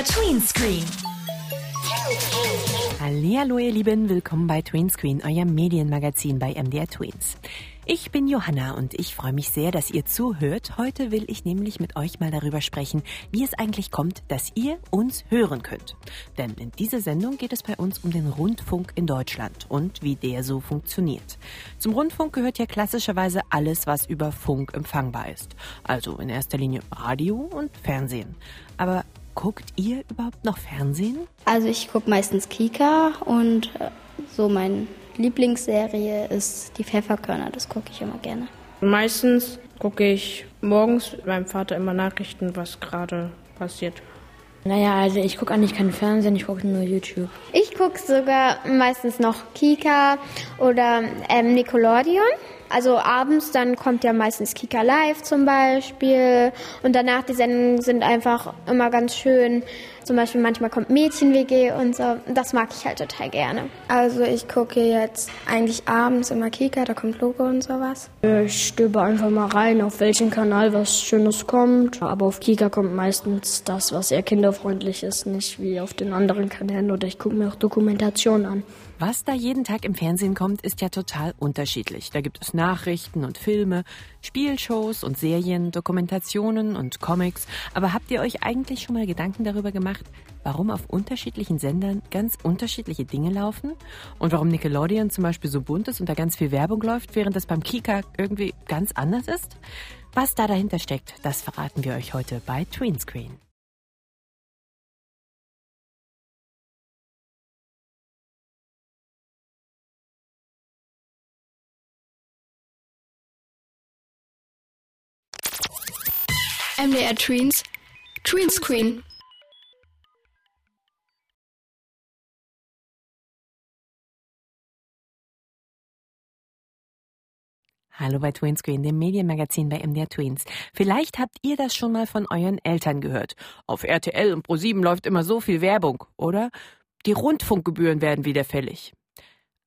MDR Tweenscreen. Hallo ihr Lieben, willkommen bei Tweenscreen, eurem Medienmagazin bei MDR Tweens. Ich bin Johanna und ich freue mich sehr, dass ihr zuhört. Heute will ich nämlich mit euch mal darüber sprechen, wie es eigentlich kommt, dass ihr uns hören könnt. Denn in dieser Sendung geht es bei uns um den Rundfunk in Deutschland und wie der so funktioniert. Zum Rundfunk gehört ja klassischerweise alles, was über Funk empfangbar ist. Also in erster Linie Radio und Fernsehen. Aber guckt ihr überhaupt noch Fernsehen? Also ich gucke meistens Kika und äh, so mein Lieblingsserie ist die Pfefferkörner, das gucke ich immer gerne. Meistens gucke ich morgens meinem Vater immer Nachrichten, was gerade passiert. Naja, also ich gucke eigentlich keinen Fernsehen, ich gucke nur YouTube. Ich gucke sogar meistens noch Kika oder ähm, Nickelodeon. Also abends, dann kommt ja meistens Kika Live zum Beispiel. Und danach die Sendungen sind einfach immer ganz schön. Zum Beispiel manchmal kommt Mädchen-WG und so. Das mag ich halt total gerne. Also ich gucke jetzt eigentlich abends immer Kika, da kommt Logo und sowas. Ich stöbe einfach mal rein, auf welchen Kanal was Schönes kommt. Aber auf Kika kommt meistens das, was eher kinderfreundlich ist, nicht wie auf den anderen Kanälen. Oder ich gucke mir auch Dokumentationen an. Was da jeden Tag im Fernsehen kommt, ist ja total unterschiedlich. Da gibt es Nachrichten und Filme, Spielshows und Serien, Dokumentationen und Comics. Aber habt ihr euch eigentlich schon mal Gedanken darüber gemacht, warum auf unterschiedlichen Sendern ganz unterschiedliche Dinge laufen? Und warum Nickelodeon zum Beispiel so bunt ist und da ganz viel Werbung läuft, während das beim Kika irgendwie ganz anders ist? Was da dahinter steckt, das verraten wir euch heute bei Tweenscreen. MDR Tweens, Tweenscreen. Hallo bei Tweenscreen, dem Medienmagazin bei MDR Tweens. Vielleicht habt ihr das schon mal von euren Eltern gehört. Auf RTL und Pro7 läuft immer so viel Werbung, oder? Die Rundfunkgebühren werden wieder fällig.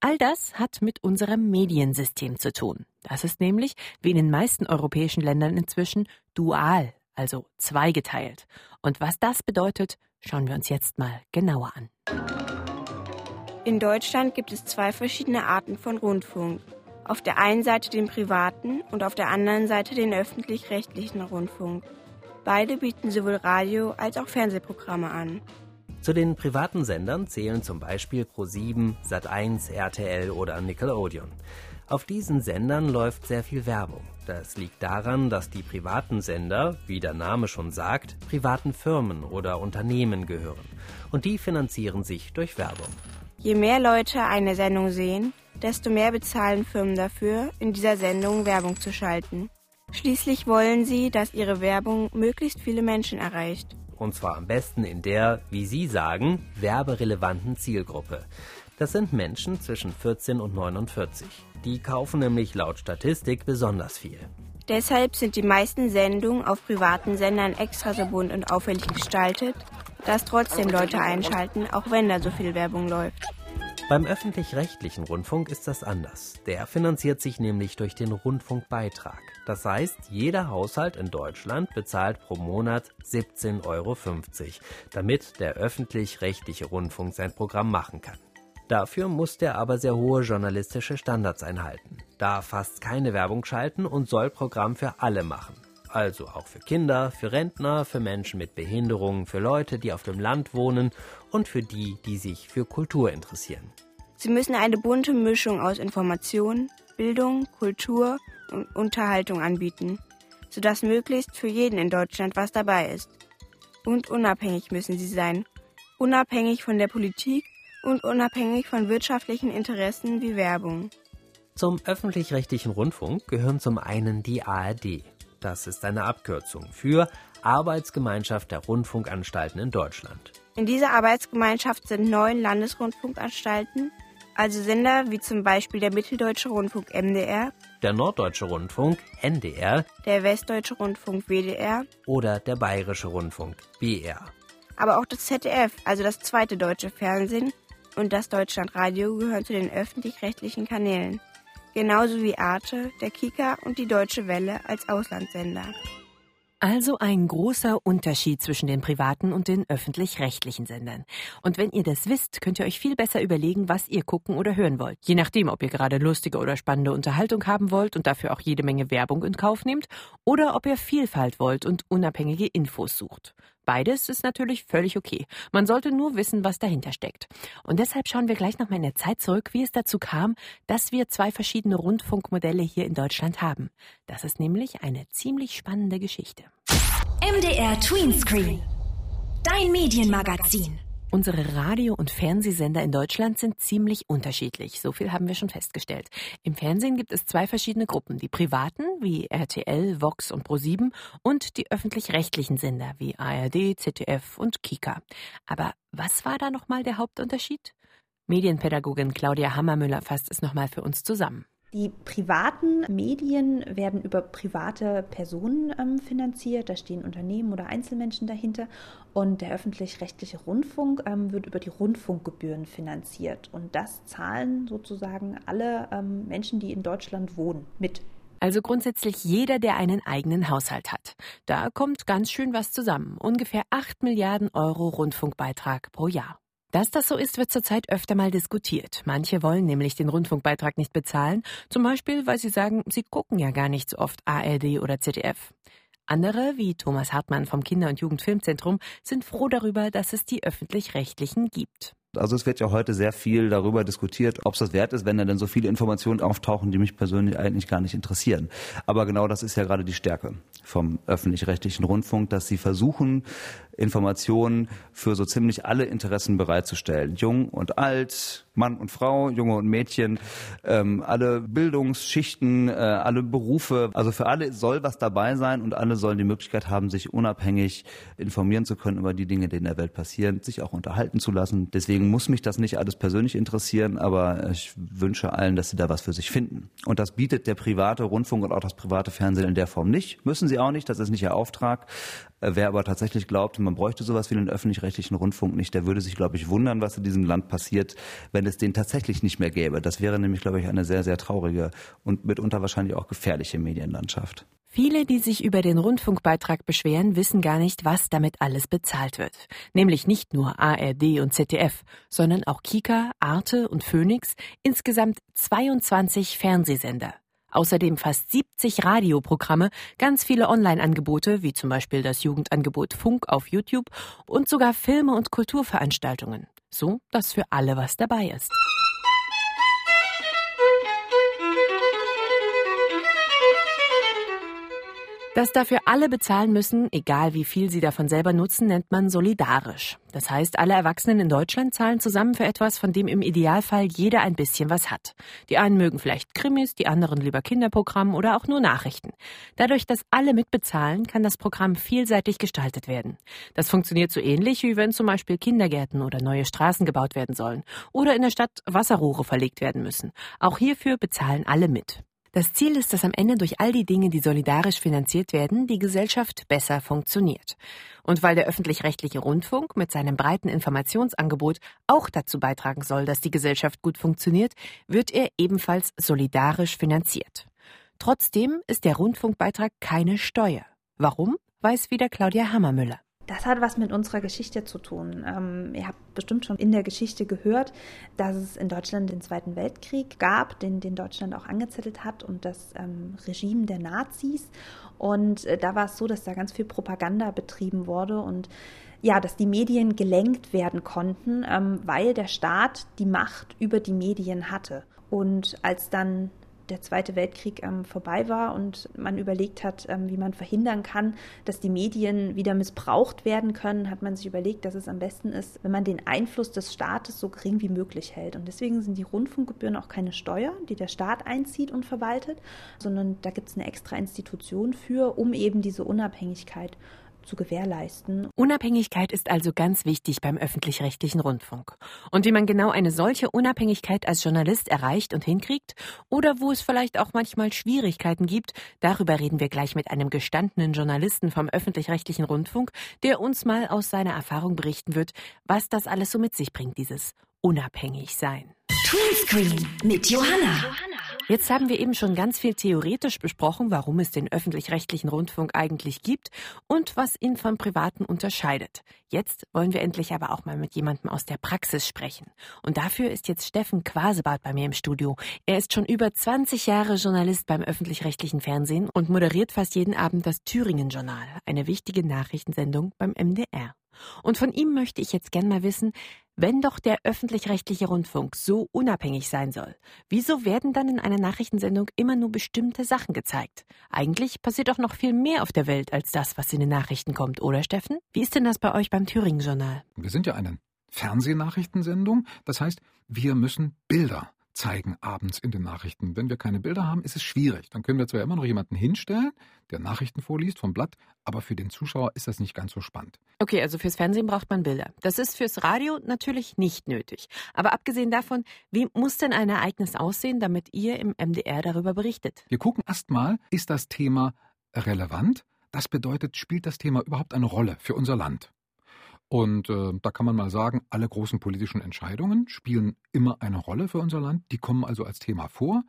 All das hat mit unserem Mediensystem zu tun. Das ist nämlich, wie in den meisten europäischen Ländern inzwischen, dual, also zweigeteilt. Und was das bedeutet, schauen wir uns jetzt mal genauer an. In Deutschland gibt es zwei verschiedene Arten von Rundfunk. Auf der einen Seite den privaten und auf der anderen Seite den öffentlich-rechtlichen Rundfunk. Beide bieten sowohl Radio als auch Fernsehprogramme an. Zu den privaten Sendern zählen zum Beispiel Pro7, Sat1, RTL oder Nickelodeon. Auf diesen Sendern läuft sehr viel Werbung. Das liegt daran, dass die privaten Sender, wie der Name schon sagt, privaten Firmen oder Unternehmen gehören. Und die finanzieren sich durch Werbung. Je mehr Leute eine Sendung sehen, desto mehr bezahlen Firmen dafür, in dieser Sendung Werbung zu schalten. Schließlich wollen sie, dass ihre Werbung möglichst viele Menschen erreicht. Und zwar am besten in der, wie Sie sagen, werberelevanten Zielgruppe. Das sind Menschen zwischen 14 und 49. Die kaufen nämlich laut Statistik besonders viel. Deshalb sind die meisten Sendungen auf privaten Sendern extra so bunt und auffällig gestaltet, dass trotzdem Leute einschalten, auch wenn da so viel Werbung läuft. Beim öffentlich-rechtlichen Rundfunk ist das anders. Der finanziert sich nämlich durch den Rundfunkbeitrag. Das heißt, jeder Haushalt in Deutschland bezahlt pro Monat 17,50 Euro, damit der öffentlich-rechtliche Rundfunk sein Programm machen kann. Dafür muss der aber sehr hohe journalistische Standards einhalten, darf fast keine Werbung schalten und soll Programm für alle machen. Also auch für Kinder, für Rentner, für Menschen mit Behinderungen, für Leute, die auf dem Land wohnen und für die, die sich für Kultur interessieren. Sie müssen eine bunte Mischung aus Information, Bildung, Kultur und Unterhaltung anbieten, sodass möglichst für jeden in Deutschland was dabei ist. Und unabhängig müssen sie sein. Unabhängig von der Politik und unabhängig von wirtschaftlichen Interessen wie Werbung. Zum öffentlich-rechtlichen Rundfunk gehören zum einen die ARD. Das ist eine Abkürzung für Arbeitsgemeinschaft der Rundfunkanstalten in Deutschland. In dieser Arbeitsgemeinschaft sind neun Landesrundfunkanstalten, also Sender wie zum Beispiel der Mitteldeutsche Rundfunk MDR, der Norddeutsche Rundfunk NDR, der Westdeutsche Rundfunk WDR oder der Bayerische Rundfunk BR. Aber auch das ZDF, also das zweite deutsche Fernsehen, und das Deutschlandradio gehören zu den öffentlich-rechtlichen Kanälen, genauso wie Arte, der Kika und die Deutsche Welle als Auslandssender. Also ein großer Unterschied zwischen den privaten und den öffentlich-rechtlichen Sendern. Und wenn ihr das wisst, könnt ihr euch viel besser überlegen, was ihr gucken oder hören wollt. Je nachdem, ob ihr gerade lustige oder spannende Unterhaltung haben wollt und dafür auch jede Menge Werbung in Kauf nehmt, oder ob ihr Vielfalt wollt und unabhängige Infos sucht. Beides ist natürlich völlig okay. Man sollte nur wissen, was dahinter steckt. Und deshalb schauen wir gleich nochmal in der Zeit zurück, wie es dazu kam, dass wir zwei verschiedene Rundfunkmodelle hier in Deutschland haben. Das ist nämlich eine ziemlich spannende Geschichte. MDR Tweenscreen. Dein Medienmagazin. Unsere Radio- und Fernsehsender in Deutschland sind ziemlich unterschiedlich. So viel haben wir schon festgestellt. Im Fernsehen gibt es zwei verschiedene Gruppen. Die privaten, wie RTL, Vox und Pro7 und die öffentlich-rechtlichen Sender, wie ARD, ZDF und Kika. Aber was war da nochmal der Hauptunterschied? Medienpädagogin Claudia Hammermüller fasst es nochmal für uns zusammen. Die privaten Medien werden über private Personen ähm, finanziert. Da stehen Unternehmen oder Einzelmenschen dahinter. Und der öffentlich-rechtliche Rundfunk ähm, wird über die Rundfunkgebühren finanziert. Und das zahlen sozusagen alle ähm, Menschen, die in Deutschland wohnen, mit. Also grundsätzlich jeder, der einen eigenen Haushalt hat. Da kommt ganz schön was zusammen. Ungefähr 8 Milliarden Euro Rundfunkbeitrag pro Jahr. Dass das so ist, wird zurzeit öfter mal diskutiert. Manche wollen nämlich den Rundfunkbeitrag nicht bezahlen, zum Beispiel, weil sie sagen, sie gucken ja gar nicht so oft ARD oder ZDF. Andere, wie Thomas Hartmann vom Kinder- und Jugendfilmzentrum, sind froh darüber, dass es die öffentlich-rechtlichen gibt. Also es wird ja heute sehr viel darüber diskutiert, ob es das wert ist, wenn da dann so viele Informationen auftauchen, die mich persönlich eigentlich gar nicht interessieren. Aber genau das ist ja gerade die Stärke vom öffentlich-rechtlichen Rundfunk, dass sie versuchen, Informationen für so ziemlich alle Interessen bereitzustellen. Jung und alt, Mann und Frau, Junge und Mädchen, ähm, alle Bildungsschichten, äh, alle Berufe. Also für alle soll was dabei sein und alle sollen die Möglichkeit haben, sich unabhängig informieren zu können über die Dinge, die in der Welt passieren, sich auch unterhalten zu lassen. Deswegen muss mich das nicht alles persönlich interessieren, aber ich wünsche allen, dass sie da was für sich finden. Und das bietet der private Rundfunk und auch das private Fernsehen in der Form nicht. Müssen sie auch nicht, das ist nicht ihr Auftrag. Äh, wer aber tatsächlich glaubt, man bräuchte sowas wie den öffentlich-rechtlichen Rundfunk nicht, der würde sich, glaube ich, wundern, was in diesem Land passiert, wenn es den tatsächlich nicht mehr gäbe. Das wäre nämlich, glaube ich, eine sehr, sehr traurige und mitunter wahrscheinlich auch gefährliche Medienlandschaft. Viele, die sich über den Rundfunkbeitrag beschweren, wissen gar nicht, was damit alles bezahlt wird. Nämlich nicht nur ARD und ZDF, sondern auch Kika, Arte und Phoenix, insgesamt 22 Fernsehsender. Außerdem fast 70 Radioprogramme, ganz viele Online-Angebote, wie zum Beispiel das Jugendangebot Funk auf YouTube und sogar Filme und Kulturveranstaltungen. So, dass für alle was dabei ist. Dass dafür alle bezahlen müssen, egal wie viel sie davon selber nutzen, nennt man solidarisch. Das heißt, alle Erwachsenen in Deutschland zahlen zusammen für etwas, von dem im Idealfall jeder ein bisschen was hat. Die einen mögen vielleicht Krimis, die anderen lieber Kinderprogramm oder auch nur Nachrichten. Dadurch, dass alle mitbezahlen, kann das Programm vielseitig gestaltet werden. Das funktioniert so ähnlich, wie wenn zum Beispiel Kindergärten oder neue Straßen gebaut werden sollen oder in der Stadt Wasserrohre verlegt werden müssen. Auch hierfür bezahlen alle mit. Das Ziel ist, dass am Ende durch all die Dinge, die solidarisch finanziert werden, die Gesellschaft besser funktioniert. Und weil der öffentlich-rechtliche Rundfunk mit seinem breiten Informationsangebot auch dazu beitragen soll, dass die Gesellschaft gut funktioniert, wird er ebenfalls solidarisch finanziert. Trotzdem ist der Rundfunkbeitrag keine Steuer. Warum? Weiß wieder Claudia Hammermüller. Das hat was mit unserer Geschichte zu tun. Ähm, ihr habt bestimmt schon in der Geschichte gehört, dass es in Deutschland den Zweiten Weltkrieg gab, den, den Deutschland auch angezettelt hat und das ähm, Regime der Nazis. Und äh, da war es so, dass da ganz viel Propaganda betrieben wurde und ja, dass die Medien gelenkt werden konnten, ähm, weil der Staat die Macht über die Medien hatte. Und als dann der Zweite Weltkrieg ähm, vorbei war und man überlegt hat, ähm, wie man verhindern kann, dass die Medien wieder missbraucht werden können, hat man sich überlegt, dass es am besten ist, wenn man den Einfluss des Staates so gering wie möglich hält. Und deswegen sind die Rundfunkgebühren auch keine Steuer, die der Staat einzieht und verwaltet, sondern da gibt es eine extra Institution für, um eben diese Unabhängigkeit zu gewährleisten. Unabhängigkeit ist also ganz wichtig beim öffentlich-rechtlichen Rundfunk. Und wie man genau eine solche Unabhängigkeit als Journalist erreicht und hinkriegt, oder wo es vielleicht auch manchmal Schwierigkeiten gibt, darüber reden wir gleich mit einem gestandenen Journalisten vom öffentlich-rechtlichen Rundfunk, der uns mal aus seiner Erfahrung berichten wird, was das alles so mit sich bringt, dieses Unabhängigsein. Tweenscreen mit Johanna. Jetzt haben wir eben schon ganz viel theoretisch besprochen, warum es den öffentlich-rechtlichen Rundfunk eigentlich gibt und was ihn vom privaten unterscheidet. Jetzt wollen wir endlich aber auch mal mit jemandem aus der Praxis sprechen. Und dafür ist jetzt Steffen Quasebart bei mir im Studio. Er ist schon über 20 Jahre Journalist beim öffentlich-rechtlichen Fernsehen und moderiert fast jeden Abend das Thüringen-Journal, eine wichtige Nachrichtensendung beim MDR. Und von ihm möchte ich jetzt gern mal wissen, wenn doch der öffentlich-rechtliche Rundfunk so unabhängig sein soll, wieso werden dann in einer Nachrichtensendung immer nur bestimmte Sachen gezeigt? Eigentlich passiert doch noch viel mehr auf der Welt als das, was in den Nachrichten kommt, oder Steffen? Wie ist denn das bei euch beim Thüringen-Journal? Wir sind ja eine Fernsehnachrichtensendung, das heißt, wir müssen Bilder zeigen abends in den Nachrichten. Wenn wir keine Bilder haben, ist es schwierig. Dann können wir zwar immer noch jemanden hinstellen, der Nachrichten vorliest vom Blatt, aber für den Zuschauer ist das nicht ganz so spannend. Okay, also fürs Fernsehen braucht man Bilder. Das ist fürs Radio natürlich nicht nötig. Aber abgesehen davon, wie muss denn ein Ereignis aussehen, damit ihr im MDR darüber berichtet? Wir gucken erstmal, ist das Thema relevant? Das bedeutet, spielt das Thema überhaupt eine Rolle für unser Land? Und äh, da kann man mal sagen, alle großen politischen Entscheidungen spielen immer eine Rolle für unser Land. Die kommen also als Thema vor.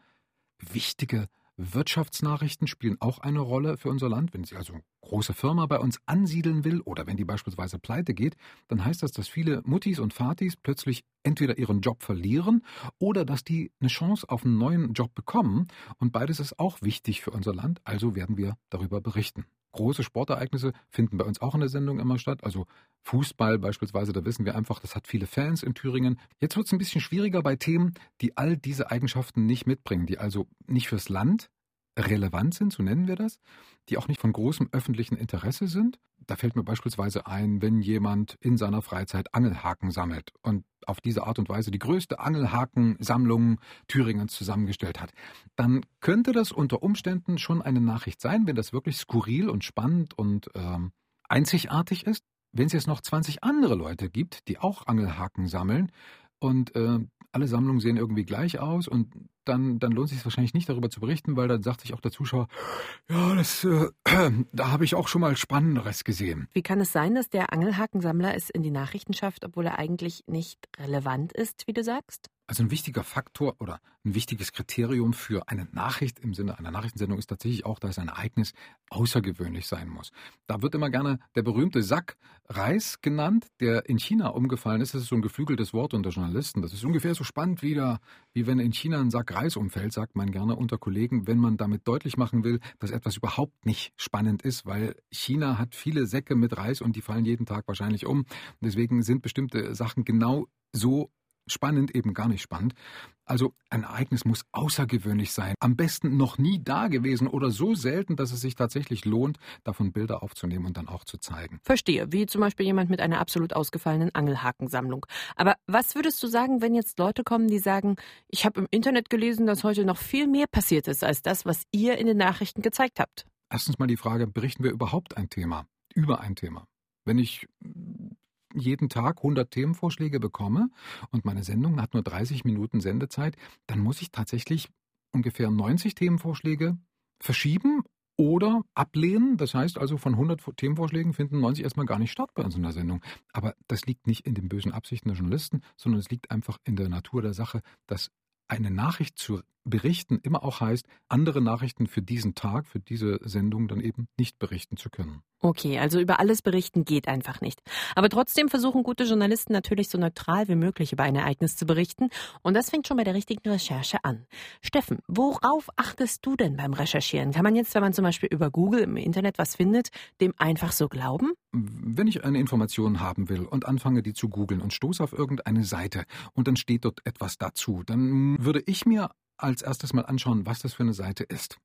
Wichtige Wirtschaftsnachrichten spielen auch eine Rolle für unser Land. Wenn sich also eine große Firma bei uns ansiedeln will oder wenn die beispielsweise pleite geht, dann heißt das, dass viele Muttis und Vatis plötzlich entweder ihren Job verlieren oder dass die eine Chance auf einen neuen Job bekommen. Und beides ist auch wichtig für unser Land. Also werden wir darüber berichten. Große Sportereignisse finden bei uns auch in der Sendung immer statt. Also Fußball beispielsweise, da wissen wir einfach, das hat viele Fans in Thüringen. Jetzt wird es ein bisschen schwieriger bei Themen, die all diese Eigenschaften nicht mitbringen, die also nicht fürs Land relevant sind, so nennen wir das, die auch nicht von großem öffentlichen Interesse sind. Da fällt mir beispielsweise ein, wenn jemand in seiner Freizeit Angelhaken sammelt und auf diese Art und Weise die größte Angelhakensammlung Thüringens zusammengestellt hat, dann könnte das unter Umständen schon eine Nachricht sein, wenn das wirklich skurril und spannend und ähm, einzigartig ist. Wenn es jetzt noch 20 andere Leute gibt, die auch Angelhaken sammeln und äh, alle Sammlungen sehen irgendwie gleich aus und dann, dann lohnt es sich wahrscheinlich nicht darüber zu berichten, weil dann sagt sich auch der Zuschauer, ja, das, äh, da habe ich auch schon mal Spannenderes gesehen. Wie kann es sein, dass der Angelhakensammler es in die Nachrichten schafft, obwohl er eigentlich nicht relevant ist, wie du sagst? Also ein wichtiger Faktor oder ein wichtiges Kriterium für eine Nachricht im Sinne einer Nachrichtensendung ist tatsächlich auch, dass ein Ereignis außergewöhnlich sein muss. Da wird immer gerne der berühmte Sack Reis genannt, der in China umgefallen ist. Das ist so ein geflügeltes Wort unter Journalisten. Das ist ungefähr so spannend wie, der, wie wenn in China ein Sack Reis umfällt, sagt man gerne unter Kollegen, wenn man damit deutlich machen will, dass etwas überhaupt nicht spannend ist, weil China hat viele Säcke mit Reis und die fallen jeden Tag wahrscheinlich um. Deswegen sind bestimmte Sachen genau so spannend, eben gar nicht spannend. Also ein Ereignis muss außergewöhnlich sein, am besten noch nie da gewesen oder so selten, dass es sich tatsächlich lohnt, davon Bilder aufzunehmen und dann auch zu zeigen. Verstehe, wie zum Beispiel jemand mit einer absolut ausgefallenen Angelhakensammlung. Aber was würdest du sagen, wenn jetzt Leute kommen, die sagen, ich habe im Internet gelesen, dass heute noch viel mehr passiert ist als das, was ihr in den Nachrichten gezeigt habt? Erstens mal die Frage, berichten wir überhaupt ein Thema, über ein Thema? Wenn ich jeden Tag 100 Themenvorschläge bekomme und meine Sendung hat nur 30 Minuten Sendezeit, dann muss ich tatsächlich ungefähr 90 Themenvorschläge verschieben oder ablehnen. Das heißt also, von 100 Themenvorschlägen finden 90 erstmal gar nicht statt bei uns in der Sendung. Aber das liegt nicht in den bösen Absichten der Journalisten, sondern es liegt einfach in der Natur der Sache, dass eine Nachricht zu berichten immer auch heißt, andere Nachrichten für diesen Tag, für diese Sendung dann eben nicht berichten zu können. Okay, also über alles berichten geht einfach nicht. Aber trotzdem versuchen gute Journalisten natürlich so neutral wie möglich über ein Ereignis zu berichten. Und das fängt schon bei der richtigen Recherche an. Steffen, worauf achtest du denn beim Recherchieren? Kann man jetzt, wenn man zum Beispiel über Google im Internet was findet, dem einfach so glauben? Wenn ich eine Information haben will und anfange, die zu googeln und stoße auf irgendeine Seite und dann steht dort etwas dazu, dann würde ich mir als erstes mal anschauen, was das für eine Seite ist.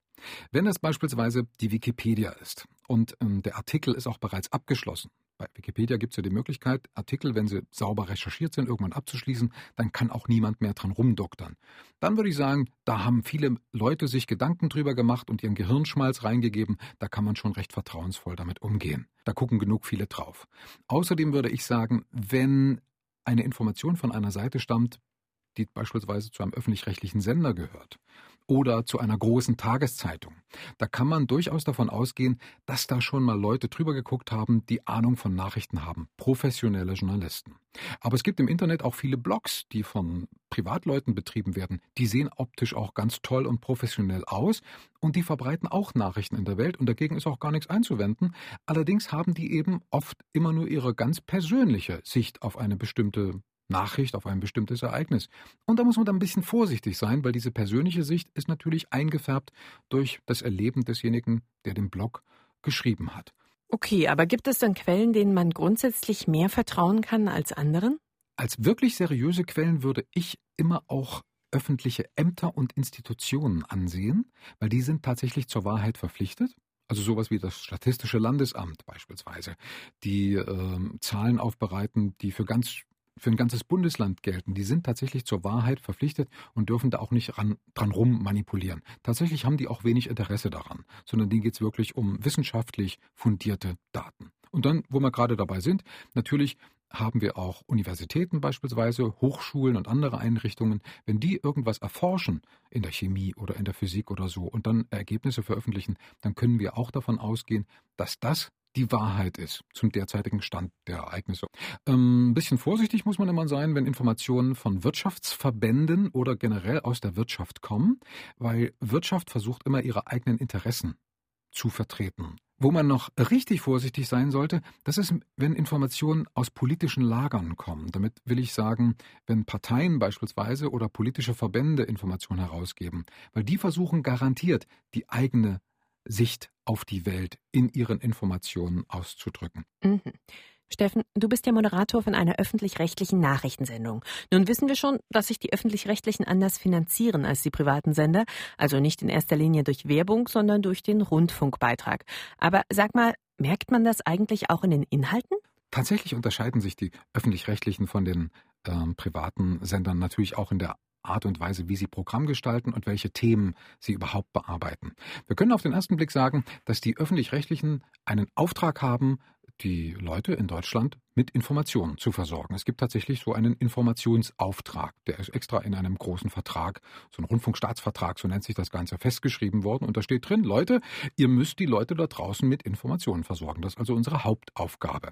Wenn das beispielsweise die Wikipedia ist und ähm, der Artikel ist auch bereits abgeschlossen, bei Wikipedia gibt es ja die Möglichkeit, Artikel, wenn sie sauber recherchiert sind, irgendwann abzuschließen, dann kann auch niemand mehr dran rumdoktern. Dann würde ich sagen, da haben viele Leute sich Gedanken drüber gemacht und ihren Gehirnschmalz reingegeben, da kann man schon recht vertrauensvoll damit umgehen. Da gucken genug viele drauf. Außerdem würde ich sagen, wenn eine Information von einer Seite stammt, die beispielsweise zu einem öffentlich-rechtlichen Sender gehört oder zu einer großen Tageszeitung. Da kann man durchaus davon ausgehen, dass da schon mal Leute drüber geguckt haben, die Ahnung von Nachrichten haben, professionelle Journalisten. Aber es gibt im Internet auch viele Blogs, die von Privatleuten betrieben werden. Die sehen optisch auch ganz toll und professionell aus und die verbreiten auch Nachrichten in der Welt und dagegen ist auch gar nichts einzuwenden. Allerdings haben die eben oft immer nur ihre ganz persönliche Sicht auf eine bestimmte Nachricht auf ein bestimmtes Ereignis. Und da muss man dann ein bisschen vorsichtig sein, weil diese persönliche Sicht ist natürlich eingefärbt durch das Erleben desjenigen, der den Blog geschrieben hat. Okay, aber gibt es dann Quellen, denen man grundsätzlich mehr vertrauen kann als anderen? Als wirklich seriöse Quellen würde ich immer auch öffentliche Ämter und Institutionen ansehen, weil die sind tatsächlich zur Wahrheit verpflichtet. Also sowas wie das Statistische Landesamt beispielsweise, die äh, Zahlen aufbereiten, die für ganz für ein ganzes Bundesland gelten, die sind tatsächlich zur Wahrheit verpflichtet und dürfen da auch nicht ran, dran rum manipulieren. Tatsächlich haben die auch wenig Interesse daran, sondern denen geht es wirklich um wissenschaftlich fundierte Daten. Und dann, wo wir gerade dabei sind, natürlich haben wir auch Universitäten beispielsweise, Hochschulen und andere Einrichtungen, wenn die irgendwas erforschen in der Chemie oder in der Physik oder so und dann Ergebnisse veröffentlichen, dann können wir auch davon ausgehen, dass das die Wahrheit ist zum derzeitigen Stand der Ereignisse. Ähm, ein bisschen vorsichtig muss man immer sein, wenn Informationen von Wirtschaftsverbänden oder generell aus der Wirtschaft kommen, weil Wirtschaft versucht immer ihre eigenen Interessen zu vertreten. Wo man noch richtig vorsichtig sein sollte, das ist, wenn Informationen aus politischen Lagern kommen. Damit will ich sagen, wenn Parteien beispielsweise oder politische Verbände Informationen herausgeben, weil die versuchen garantiert, die eigene Sicht auf die Welt in ihren Informationen auszudrücken. Mhm. Steffen, du bist ja Moderator von einer öffentlich-rechtlichen Nachrichtensendung. Nun wissen wir schon, dass sich die öffentlich-rechtlichen anders finanzieren als die privaten Sender, also nicht in erster Linie durch Werbung, sondern durch den Rundfunkbeitrag. Aber sag mal, merkt man das eigentlich auch in den Inhalten? Tatsächlich unterscheiden sich die öffentlich-rechtlichen von den äh, privaten Sendern natürlich auch in der Art und Weise, wie sie Programm gestalten und welche Themen sie überhaupt bearbeiten. Wir können auf den ersten Blick sagen, dass die öffentlich-rechtlichen einen Auftrag haben, die Leute in Deutschland mit Informationen zu versorgen. Es gibt tatsächlich so einen Informationsauftrag, der ist extra in einem großen Vertrag, so ein Rundfunkstaatsvertrag, so nennt sich das Ganze, festgeschrieben worden. Und da steht drin, Leute, ihr müsst die Leute da draußen mit Informationen versorgen. Das ist also unsere Hauptaufgabe.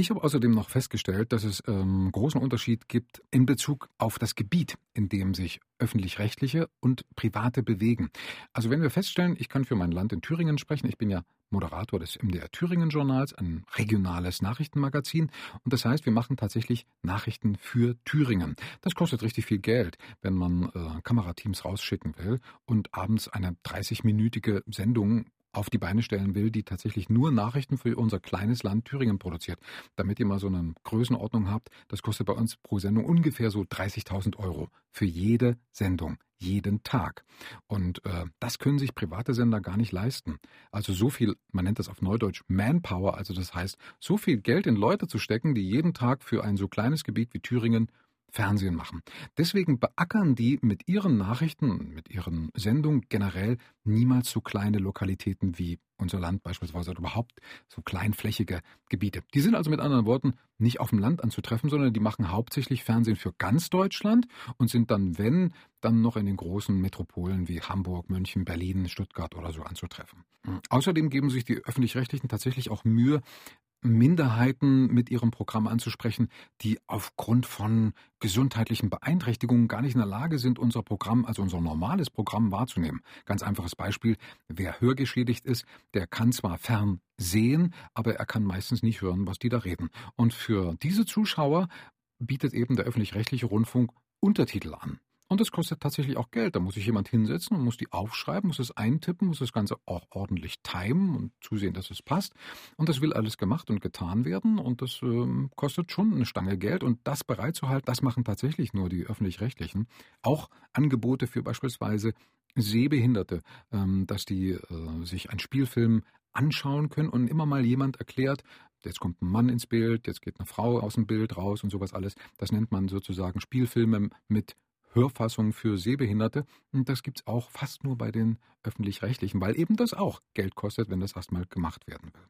Ich habe außerdem noch festgestellt, dass es ähm, großen Unterschied gibt in Bezug auf das Gebiet, in dem sich öffentlich-rechtliche und private bewegen. Also wenn wir feststellen, ich kann für mein Land in Thüringen sprechen, ich bin ja Moderator des MDR Thüringen Journals, ein regionales Nachrichtenmagazin. Und das heißt, wir machen tatsächlich Nachrichten für Thüringen. Das kostet richtig viel Geld, wenn man äh, Kamerateams rausschicken will und abends eine 30-minütige Sendung auf die Beine stellen will, die tatsächlich nur Nachrichten für unser kleines Land Thüringen produziert. Damit ihr mal so eine Größenordnung habt, das kostet bei uns pro Sendung ungefähr so 30.000 Euro für jede Sendung, jeden Tag. Und äh, das können sich private Sender gar nicht leisten. Also so viel, man nennt das auf Neudeutsch Manpower, also das heißt, so viel Geld in Leute zu stecken, die jeden Tag für ein so kleines Gebiet wie Thüringen Fernsehen machen. Deswegen beackern die mit ihren Nachrichten, mit ihren Sendungen generell niemals so kleine Lokalitäten wie unser Land beispielsweise oder überhaupt so kleinflächige Gebiete. Die sind also mit anderen Worten nicht auf dem Land anzutreffen, sondern die machen hauptsächlich Fernsehen für ganz Deutschland und sind dann, wenn, dann noch in den großen Metropolen wie Hamburg, München, Berlin, Stuttgart oder so anzutreffen. Außerdem geben sich die öffentlich-rechtlichen tatsächlich auch Mühe, Minderheiten mit ihrem Programm anzusprechen, die aufgrund von gesundheitlichen Beeinträchtigungen gar nicht in der Lage sind, unser Programm, also unser normales Programm wahrzunehmen. Ganz einfaches Beispiel, wer hörgeschädigt ist, der kann zwar fern sehen, aber er kann meistens nicht hören, was die da reden. Und für diese Zuschauer bietet eben der öffentlich-rechtliche Rundfunk Untertitel an. Und das kostet tatsächlich auch Geld. Da muss sich jemand hinsetzen und muss die aufschreiben, muss es eintippen, muss das Ganze auch ordentlich timen und zusehen, dass es passt. Und das will alles gemacht und getan werden. Und das ähm, kostet schon eine Stange Geld. Und das bereitzuhalten, das machen tatsächlich nur die öffentlich-rechtlichen. Auch Angebote für beispielsweise Sehbehinderte, ähm, dass die äh, sich einen Spielfilm anschauen können und immer mal jemand erklärt, jetzt kommt ein Mann ins Bild, jetzt geht eine Frau aus dem Bild raus und sowas alles. Das nennt man sozusagen Spielfilme mit Hörfassungen für Sehbehinderte. Und das es auch fast nur bei den öffentlich-rechtlichen, weil eben das auch Geld kostet, wenn das erstmal gemacht werden will.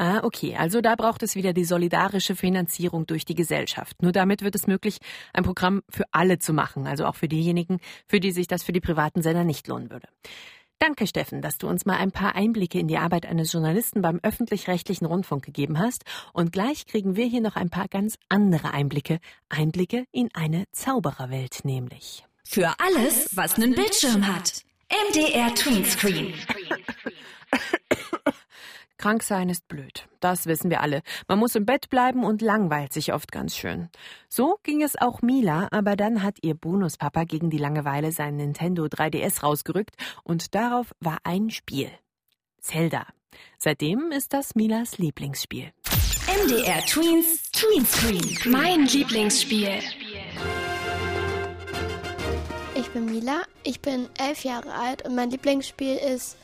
Ah, okay. Also da braucht es wieder die solidarische Finanzierung durch die Gesellschaft. Nur damit wird es möglich, ein Programm für alle zu machen, also auch für diejenigen, für die sich das für die privaten Sender nicht lohnen würde. Danke, Steffen, dass du uns mal ein paar Einblicke in die Arbeit eines Journalisten beim öffentlich-rechtlichen Rundfunk gegeben hast. Und gleich kriegen wir hier noch ein paar ganz andere Einblicke. Einblicke in eine Zaubererwelt nämlich. Für alles, was einen Bildschirm hat. MDR Tweenscreen. Krank sein ist blöd. Das wissen wir alle. Man muss im Bett bleiben und langweilt sich oft ganz schön. So ging es auch Mila, aber dann hat ihr Bonuspapa gegen die Langeweile sein Nintendo 3DS rausgerückt und darauf war ein Spiel. Zelda. Seitdem ist das Milas Lieblingsspiel. MDR Tweens Tweenscreen. Mein Lieblingsspiel. Ich bin Mila, ich bin elf Jahre alt und mein Lieblingsspiel ist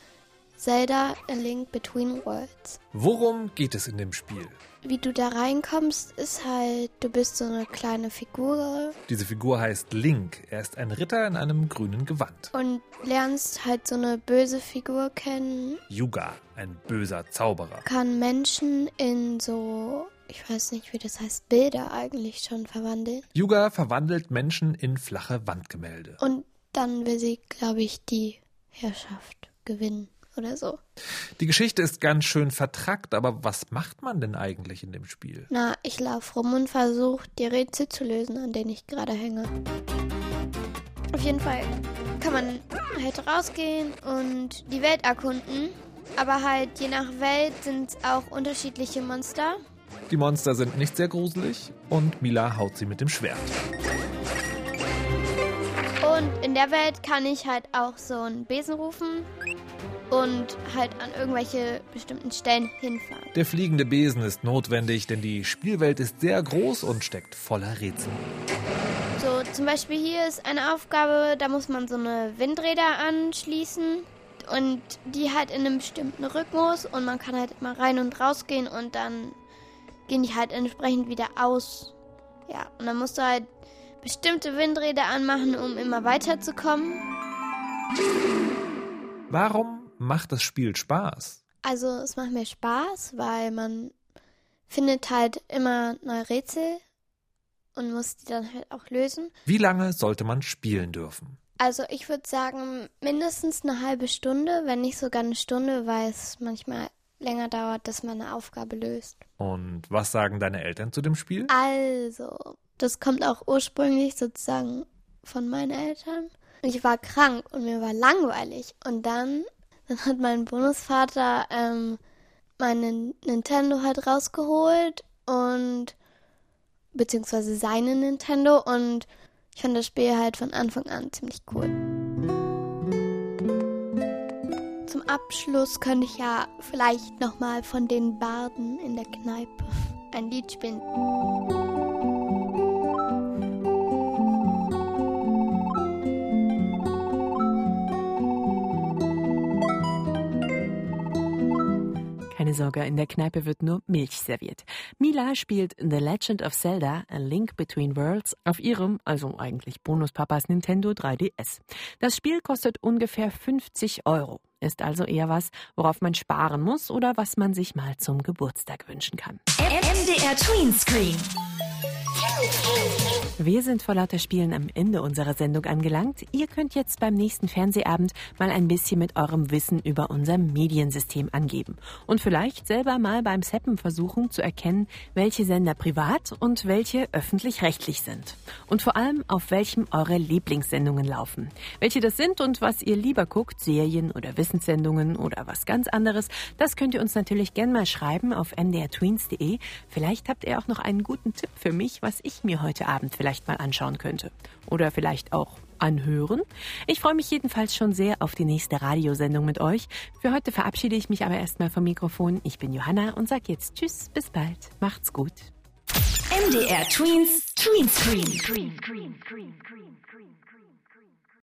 Zelda A Link Between Worlds. Worum geht es in dem Spiel? Wie du da reinkommst, ist halt, du bist so eine kleine Figur. Diese Figur heißt Link. Er ist ein Ritter in einem grünen Gewand. Und lernst halt so eine böse Figur kennen. Yuga, ein böser Zauberer. Kann Menschen in so, ich weiß nicht, wie das heißt, Bilder eigentlich schon verwandeln. Yuga verwandelt Menschen in flache Wandgemälde. Und dann will sie, glaube ich, die Herrschaft gewinnen oder so. Die Geschichte ist ganz schön vertrackt, aber was macht man denn eigentlich in dem Spiel? Na, ich laufe rum und versuche, die Rätsel zu lösen, an denen ich gerade hänge. Auf jeden Fall kann man halt rausgehen und die Welt erkunden. Aber halt je nach Welt sind es auch unterschiedliche Monster. Die Monster sind nicht sehr gruselig und Mila haut sie mit dem Schwert. Und in der Welt kann ich halt auch so einen Besen rufen und halt an irgendwelche bestimmten Stellen hinfahren. Der fliegende Besen ist notwendig, denn die Spielwelt ist sehr groß und steckt voller Rätsel. So, zum Beispiel hier ist eine Aufgabe, da muss man so eine Windräder anschließen und die halt in einem bestimmten Rhythmus und man kann halt immer rein und rausgehen und dann gehen die halt entsprechend wieder aus. Ja, und dann musst du halt bestimmte Windräder anmachen, um immer weiterzukommen. Warum macht das Spiel Spaß? Also es macht mir Spaß, weil man findet halt immer neue Rätsel und muss die dann halt auch lösen. Wie lange sollte man spielen dürfen? Also ich würde sagen mindestens eine halbe Stunde, wenn nicht sogar eine Stunde, weil es manchmal länger dauert, dass man eine Aufgabe löst. Und was sagen deine Eltern zu dem Spiel? Also, das kommt auch ursprünglich sozusagen von meinen Eltern. Ich war krank und mir war langweilig. Und dann, dann hat mein Bonusvater ähm, meinen Nintendo halt rausgeholt und beziehungsweise seine Nintendo und ich fand das Spiel halt von Anfang an ziemlich cool. Zum Abschluss könnte ich ja vielleicht nochmal von den Barden in der Kneipe ein Lied spielen. Keine Sorge, in der Kneipe wird nur Milch serviert. Mila spielt The Legend of Zelda, A Link Between Worlds, auf ihrem, also eigentlich Bonuspapas Nintendo 3DS. Das Spiel kostet ungefähr 50 Euro. Ist also eher was, worauf man sparen muss oder was man sich mal zum Geburtstag wünschen kann. MDR Tweenscreen. Wir sind vor lauter Spielen am Ende unserer Sendung angelangt. Ihr könnt jetzt beim nächsten Fernsehabend mal ein bisschen mit eurem Wissen über unser Mediensystem angeben. Und vielleicht selber mal beim Seppen versuchen zu erkennen, welche Sender privat und welche öffentlich-rechtlich sind. Und vor allem, auf welchem eure Lieblingssendungen laufen. Welche das sind und was ihr lieber guckt, Serien oder Wissenssendungen oder was ganz anderes, das könnt ihr uns natürlich gern mal schreiben auf mdrtweens.de. Vielleicht habt ihr auch noch einen guten Tipp für mich, was ich mir heute Abend vielleicht mal anschauen könnte. Oder vielleicht auch anhören. Ich freue mich jedenfalls schon sehr auf die nächste Radiosendung mit euch. Für heute verabschiede ich mich aber erstmal vom Mikrofon. Ich bin Johanna und sage jetzt Tschüss, bis bald. Macht's gut. MDR Tweens Tweenscreen.